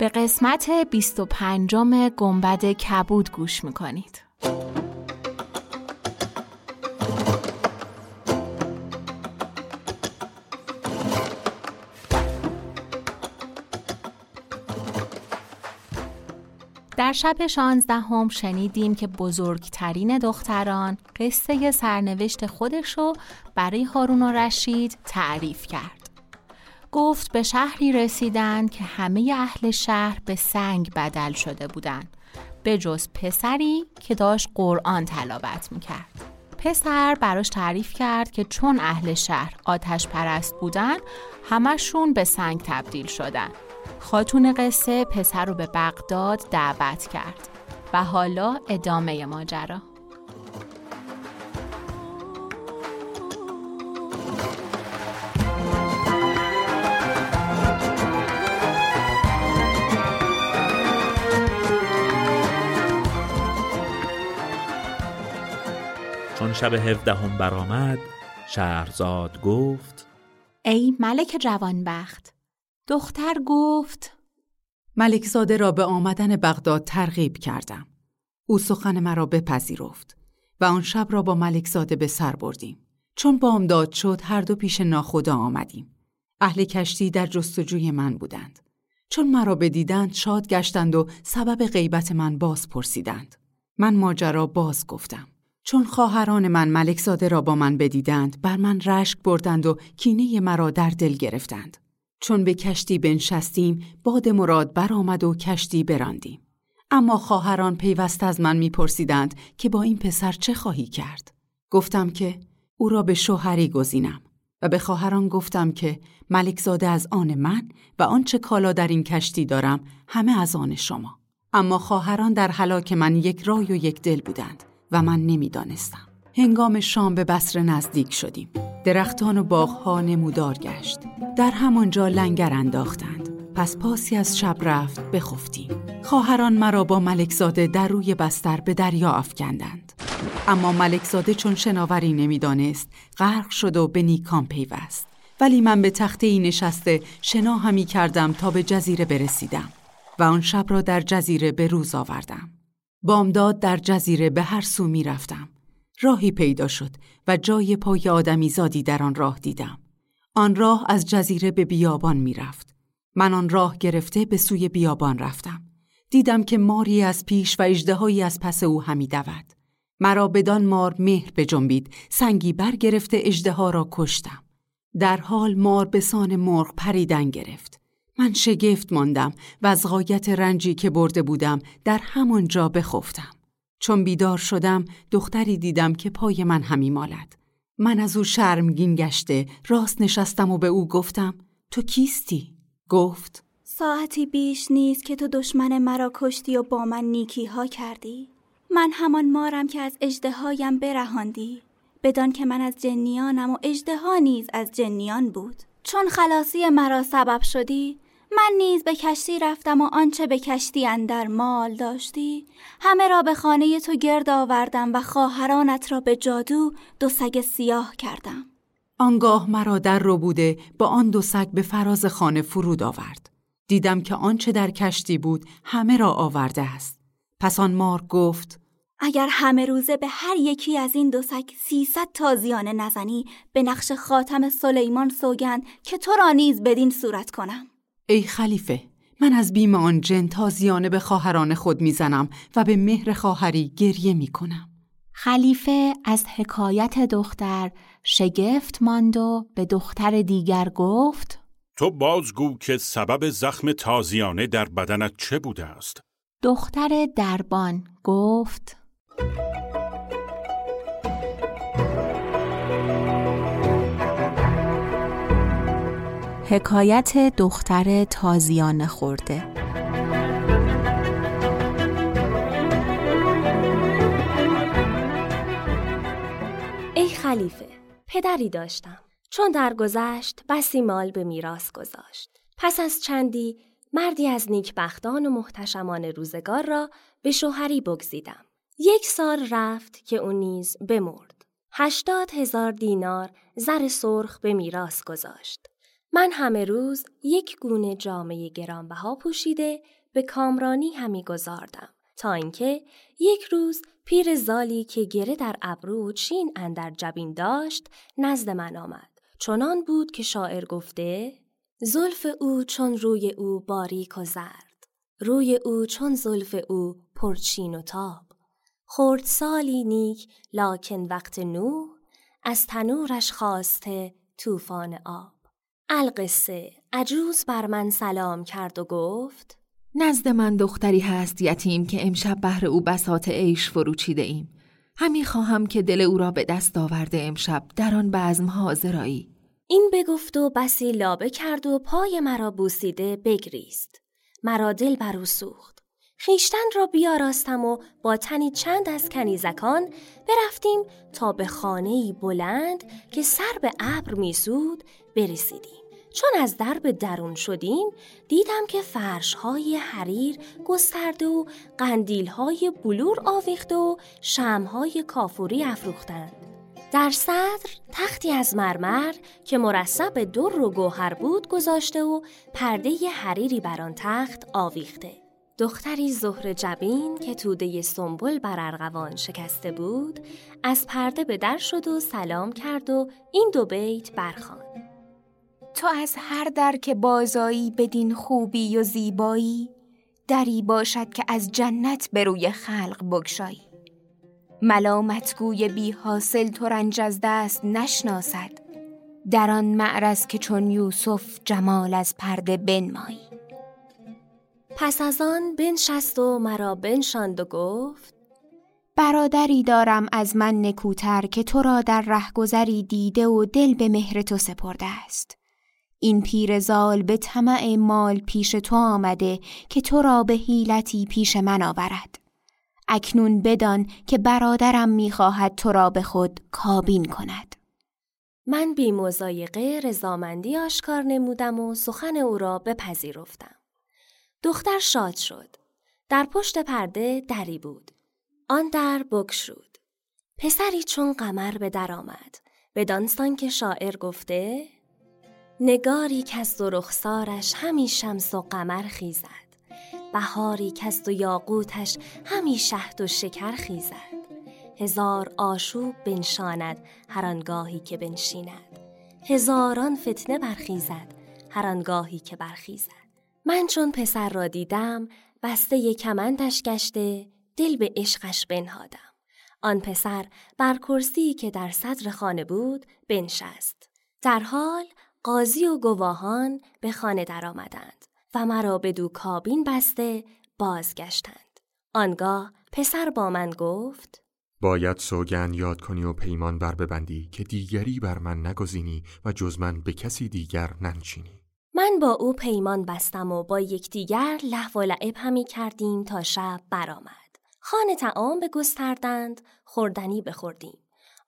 به قسمت 25 گنبد کبود گوش می‌کنید در شب شانزدهم شنیدیم که بزرگترین دختران قصه سرنوشت خودش رو برای هارون و رشید تعریف کرد. گفت به شهری رسیدند که همه اهل شهر به سنگ بدل شده بودند. به جز پسری که داشت قرآن تلاوت می‌کرد. پسر براش تعریف کرد که چون اهل شهر آتش پرست بودن همشون به سنگ تبدیل شدن خاتون قصه پسر رو به بغداد دعوت کرد و حالا ادامه ماجرا شب هفدهم برآمد شهرزاد گفت ای ملک جوانبخت دختر گفت ملکزاده را به آمدن بغداد ترغیب کردم. او سخن مرا بپذیرفت و آن شب را با ملکزاده به سر بردیم. چون بامداد شد هر دو پیش ناخدا آمدیم. اهل کشتی در جستجوی من بودند. چون مرا بدیدند شاد گشتند و سبب غیبت من باز پرسیدند. من ماجرا باز گفتم. چون خواهران من ملکزاده را با من بدیدند بر من رشک بردند و کینه مرا در دل گرفتند. چون به کشتی بنشستیم باد مراد برآمد و کشتی براندیم. اما خواهران پیوست از من میپرسیدند که با این پسر چه خواهی کرد. گفتم که او را به شوهری گزینم. و به خواهران گفتم که ملکزاده از آن من و آنچه کالا در این کشتی دارم همه از آن شما. اما خواهران در حلاک من یک رای و یک دل بودند. و من نمی‌دانستم. هنگام شام به بسر نزدیک شدیم. درختان و باغها نمودار گشت. در همانجا لنگر انداختند. پس پاسی از شب رفت بخفتیم. خواهران مرا با ملکزاده در روی بستر به دریا افکندند. اما ملکزاده چون شناوری نمی‌دانست غرق شد و به نیکان پیوست. ولی من به تخته ای نشسته شنا همی کردم تا به جزیره برسیدم و آن شب را در جزیره به روز آوردم. بامداد در جزیره به هر سو می رفتم راهی پیدا شد و جای پای آدمی زادی در آن راه دیدم. آن راه از جزیره به بیابان می رفت. من آن راه گرفته به سوی بیابان رفتم. دیدم که ماری از پیش و اجدهایی از پس او همی دود. مرا بدان مار مهر بجنبید سنگی برگرفته اجده را کشتم. در حال مار به سان مرغ پریدن گرفت. من شگفت ماندم و از غایت رنجی که برده بودم در همان جا بخفتم. چون بیدار شدم دختری دیدم که پای من همی مالد. من از او شرمگین گشته راست نشستم و به او گفتم تو کیستی؟ گفت ساعتی بیش نیست که تو دشمن مرا کشتی و با من نیکی ها کردی من همان مارم که از اجدهایم برهاندی بدان که من از جنیانم و اجده نیز از جنیان بود چون خلاصی مرا سبب شدی من نیز به کشتی رفتم و آنچه به کشتی اندر مال داشتی. همه را به خانه تو گرد آوردم و خواهرانت را به جادو دو سگ سیاه کردم. آنگاه مرا در رو بوده با آن دو سگ به فراز خانه فرود آورد. دیدم که آنچه در کشتی بود همه را آورده است. پس آن مار گفت اگر همه روزه به هر یکی از این دو سگ سیصد تازیانه نزنی به نقش خاتم سلیمان سوگند که تو را نیز بدین صورت کنم. ای خلیفه من از بیم آن جن تازیانه به خواهران خود می‌زنم و به مهر خواهری گریه می‌کنم خلیفه از حکایت دختر شگفت ماند و به دختر دیگر گفت تو بازگو که سبب زخم تازیانه در بدنت چه بوده است؟ دختر دربان گفت حکایت دختر تازیانه خورده. ای خلیفه پدری داشتم. چون درگذشت بسی مال به میراث گذاشت. پس از چندی مردی از نیکبختان و محتشمان روزگار را به شوهری بگزیدم. یک سال رفت که او نیز بمرد. هشتاد هزار دینار زر سرخ به میراث گذاشت. من همه روز یک گونه جامعه گرانبها پوشیده به کامرانی همی گذاردم تا اینکه یک روز پیر زالی که گره در ابرو و چین اندر جبین داشت نزد من آمد. چنان بود که شاعر گفته زلف او چون روی او باریک و زرد روی او چون زلف او پرچین و تاب. خورد سالی نیک لاکن وقت نو از تنورش خواسته طوفان آب. القصه عجوز بر من سلام کرد و گفت نزد من دختری هست یتیم که امشب بهر او بسات عیش فروچیده ایم. همی خواهم که دل او را به دست آورده امشب در آن بزم حاضرایی. این بگفت و بسی لابه کرد و پای مرا بوسیده بگریست. مرا دل بر او سوخت. خیشتن را بیاراستم و با تنی چند از کنیزکان برفتیم تا به خانه بلند که سر به ابر میسود برسیدیم. چون از درب درون شدیم دیدم که فرش های حریر گسترده و قندیل های بلور آویخته و شم های کافوری افروختند. در صدر تختی از مرمر که مرصب در و گوهر بود گذاشته و پرده حریری بر آن تخت آویخته. دختری زهر جبین که توده سنبل بر ارغوان شکسته بود از پرده به در شد و سلام کرد و این دو بیت برخواند. تو از هر در که بازایی بدین خوبی و زیبایی دری باشد که از جنت به روی خلق بگشایی. ملامتگوی بی حاصل تو رنج از دست نشناسد در آن معرض که چون یوسف جمال از پرده بنمایی. پس از آن بنشست و مرا بنشاند و گفت برادری دارم از من نکوتر که تو را در رهگذری دیده و دل به مهر تو سپرده است. این پیرزال به طمع مال پیش تو آمده که تو را به حیلتی پیش من آورد. اکنون بدان که برادرم می‌خواهد تو را به خود کابین کند. من بی مزایقه رضامندی آشکار نمودم و سخن او را بپذیرفتم. دختر شاد شد. در پشت پرده دری بود. آن در بکشود پسری چون قمر به در آمد. به دانستان که شاعر گفته نگاری که از رخسارش همی شمس و قمر خیزد. بهاری که از دو یاقوتش همی شهد و شکر خیزد. هزار آشوب بنشاند هر آنگاهی که بنشیند. هزاران فتنه برخیزد هر آنگاهی که برخیزد. من چون پسر را دیدم بسته کمندش گشته دل به عشقش بنهادم. آن پسر بر کرسی که در صدر خانه بود بنشست. در حال قاضی و گواهان به خانه درآمدند و مرا به دو کابین بسته بازگشتند. آنگاه پسر با من گفت باید سوگن یاد کنی و پیمان بر ببندی که دیگری بر من نگزینی و جز من به کسی دیگر ننچینی. من با او پیمان بستم و با یکدیگر لحو و لعب همی کردیم تا شب برآمد. خانه تعام بگستردند، خوردنی بخوردیم.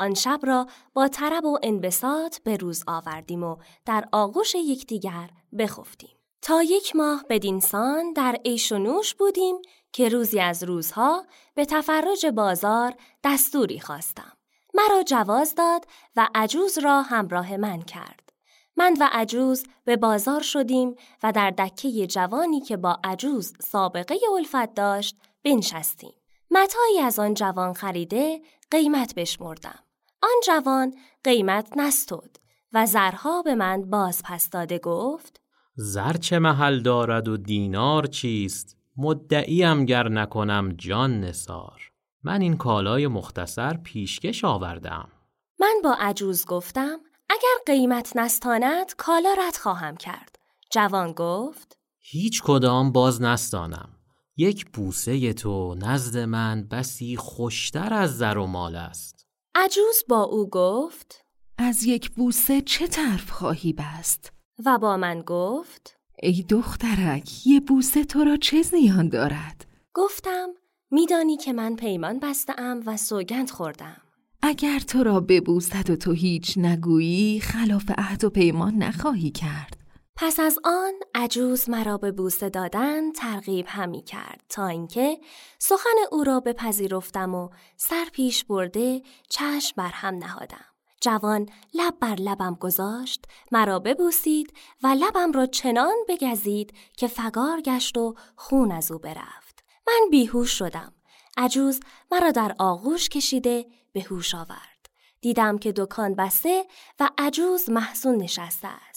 آن شب را با طرب و انبساط به روز آوردیم و در آغوش یکدیگر بخفتیم. تا یک ماه بدینسان در عیش و نوش بودیم که روزی از روزها به تفرج بازار دستوری خواستم. مرا جواز داد و عجوز را همراه من کرد. من و عجوز به بازار شدیم و در دکه جوانی که با عجوز سابقه الفت داشت بنشستیم. متایی از آن جوان خریده قیمت بشمردم. آن جوان قیمت نستود و زرها به من باز پس داده گفت زر چه محل دارد و دینار چیست؟ مدعیم گر نکنم جان نسار من این کالای مختصر پیشکش آوردم. من با عجوز گفتم اگر قیمت نستاند کالا رد خواهم کرد. جوان گفت هیچ کدام باز نستانم. یک بوسه تو نزد من بسی خوشتر از زر و مال است. عجوز با او گفت از یک بوسه چه طرف خواهی بست؟ و با من گفت ای دخترک یه بوسه تو را چه زیان دارد؟ گفتم میدانی که من پیمان بستم و سوگند خوردم اگر تو را ببوسد و تو هیچ نگویی خلاف عهد و پیمان نخواهی کرد پس از آن عجوز مرا به بوسه دادن ترغیب همی کرد تا اینکه سخن او را بپذیرفتم و سر پیش برده چشم بر هم نهادم. جوان لب بر لبم گذاشت مرا ببوسید و لبم را چنان بگزید که فگار گشت و خون از او برفت. من بیهوش شدم. عجوز مرا در آغوش کشیده به هوش آورد. دیدم که دکان بسته و عجوز محسون نشسته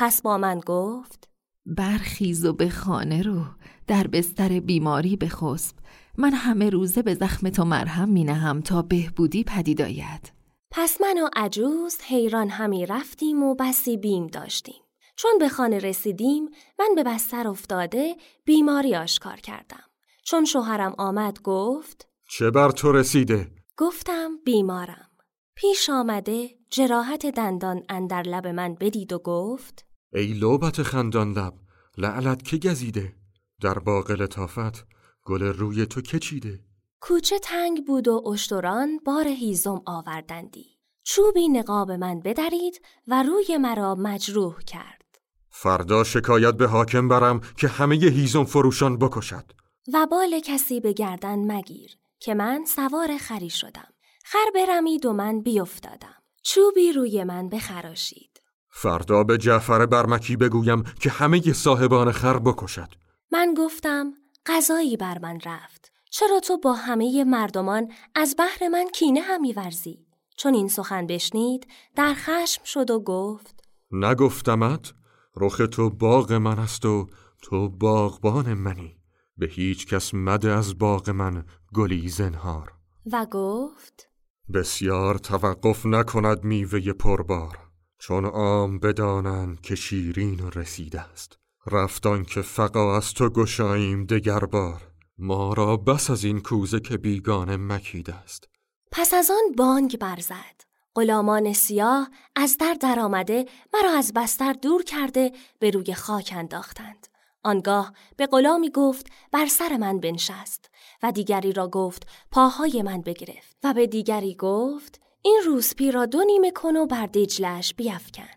پس با من گفت برخیز و به خانه رو در بستر بیماری بخسب. من همه روزه به زخم تو مرهم می نهم تا بهبودی پدید آید. پس من و عجوز حیران همی رفتیم و بسی بیم داشتیم. چون به خانه رسیدیم من به بستر افتاده بیماری آشکار کردم. چون شوهرم آمد گفت چه بر تو رسیده؟ گفتم بیمارم. پیش آمده جراحت دندان اندر لب من بدید و گفت ای لوبت خندان لب لعلت که گزیده؟ در باغ لطافت گل روی تو که چیده؟ کوچه تنگ بود و اشتران بار هیزم آوردندی. چوبی نقاب من بدرید و روی مرا مجروح کرد. فردا شکایت به حاکم برم که همه هیزم فروشان بکشد. و بال کسی به گردن مگیر که من سوار خری شدم. خر برمید و من بیافتادم چوبی روی من بخراشید. فردا به جعفر برمکی بگویم که همه صاحبان خر بکشد. من گفتم غذایی بر من رفت. چرا تو با همه مردمان از بحر من کینه همی ورزی؟ چون این سخن بشنید در خشم شد و گفت نگفتمت رخ تو باغ من است و تو باغبان منی. به هیچ کس مده از باغ من گلی زنهار. و گفت بسیار توقف نکند میوه پربار. چون عام بدانند که شیرین رسیده است رفتان که فقا از تو گشاییم دگر بار ما را بس از این کوزه که بیگانه مکیده است پس از آن بانگ برزد. غلامان سیاه از در درآمده مرا از بستر دور کرده به روی خاک انداختند. آنگاه به غلامی گفت بر سر من بنشست. و دیگری را گفت پاهای من بگرفت. و به دیگری گفت این روسپی را دو نیمه کن و بر دجلش بیفکن.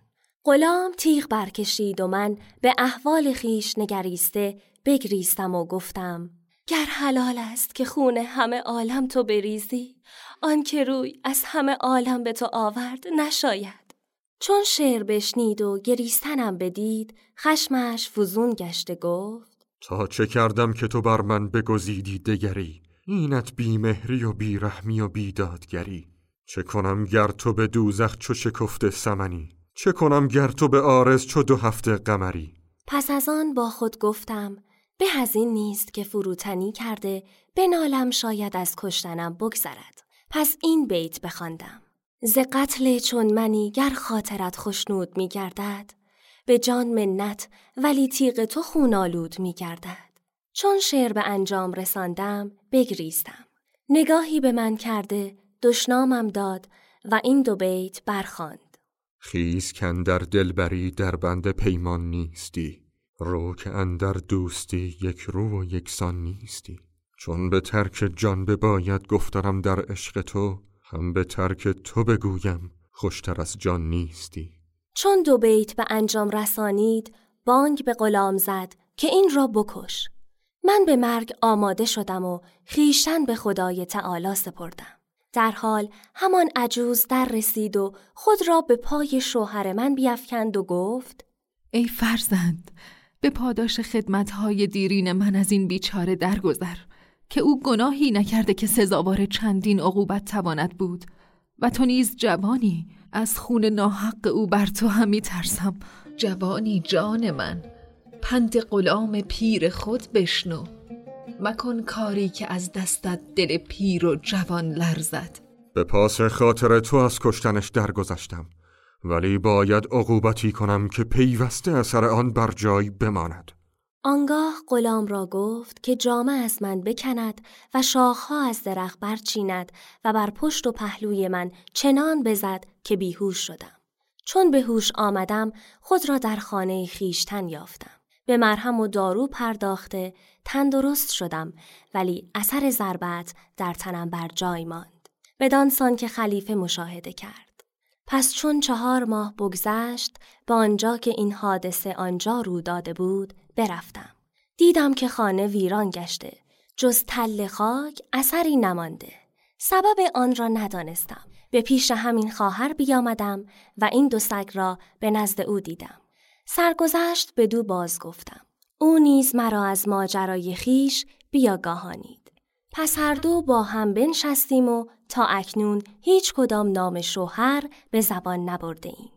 غلام تیغ برکشید و من به احوال خیش نگریسته بگریستم و گفتم گر حلال است که خون همه عالم تو بریزی آنکه روی از همه عالم به تو آورد نشاید. چون شعر بشنید و گریستنم بدید خشمش فزون گشته گفت تا چه کردم که تو بر من بگزیدی دگری؟ اینت بیمهری و بیرحمی و بیدادگری. چه کنم گر تو به دوزخ چو شکفته سمنی؟ چه کنم گر تو به آرز چو دو هفته قمری؟ پس از آن با خود گفتم به از این نیست که فروتنی کرده به نالم شاید از کشتنم بگذرد. پس این بیت بخواندم. ز قتل چون منی گر خاطرت خوشنود می گردد به جان منت ولی تیغ تو خونالود می گردد. چون شعر به انجام رساندم بگریستم. نگاهی به من کرده دشنامم داد و این دو بیت برخواند. خیز کن در دلبری در بند پیمان نیستی رو که اندر دوستی یک رو و یکسان نیستی. چون به ترک جان باید گفترم در عشق تو هم به ترک تو بگویم خوشتر از جان نیستی. چون دو بیت به انجام رسانید بانگ به غلام زد که این را بکش. من به مرگ آماده شدم و خیشتن به خدای تعالی سپردم. در حال همان عجوز در رسید و خود را به پای شوهر من بیافکند و گفت ای فرزند به پاداش خدمتهای دیرین من از این بیچاره درگذر که او گناهی نکرده که سزاوار چندین عقوبت تواند بود و تو نیز جوانی از خون ناحق او بر تو هم ترسم. جوانی جان من پند غلام پیر خود بشنو. مکن کاری که از دستت دل پیر و جوان لرزد به پاس خاطر تو از کشتنش درگذشتم ولی باید عقوبتی کنم که پیوسته اثر آن بر جای بماند آنگاه غلام را گفت که جامه از من بکند و شاخها از درخت برچیند و بر پشت و پهلوی من چنان بزد که بیهوش شدم. چون به هوش آمدم خود را در خانه خیشتن یافتم. به مرهم و دارو پرداخته تندرست شدم ولی اثر ضربت در تنم بر جای ماند. بدان که خلیفه مشاهده کرد. پس چون چهار ماه بگذشت به آنجا که این حادثه آنجا رو داده بود برفتم. دیدم که خانه ویران گشته. جز تل خاک اثری نمانده. سبب آن را ندانستم. به پیش همین خواهر بیامدم و این دو سگ را به نزد او دیدم. سرگذشت به دو باز گفتم. او نیز مرا از ماجرای خیش بیاگاهانید. پس هر دو با هم بنشستیم و تا اکنون هیچ کدام نام شوهر به زبان نبرده ایم.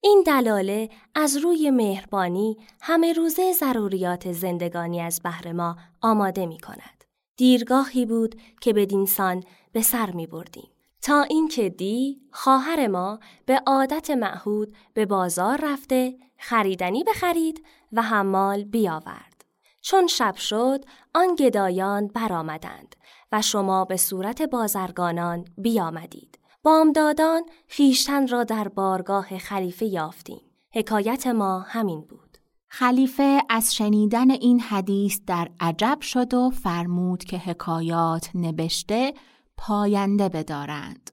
این دلاله از روی مهربانی همه روزه ضروریات زندگانی از بهر ما آماده می کند. دیرگاهی بود که به دینسان به سر می بردیم. تا اینکه دی خواهر ما به عادت معهود به بازار رفته خریدنی بخرید و حمال بیاورد. چون شب شد آن گدایان برآمدند و شما به صورت بازرگانان بیامدید. بامدادان خیشتن را در بارگاه خلیفه یافتیم. حکایت ما همین بود. خلیفه از شنیدن این حدیث در عجب شد و فرمود که حکایات نبشته پاینده بدارند.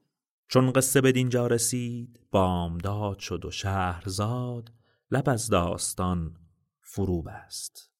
چون قصه به دینجا رسید بامداد شد و شهرزاد لب از داستان فرو بست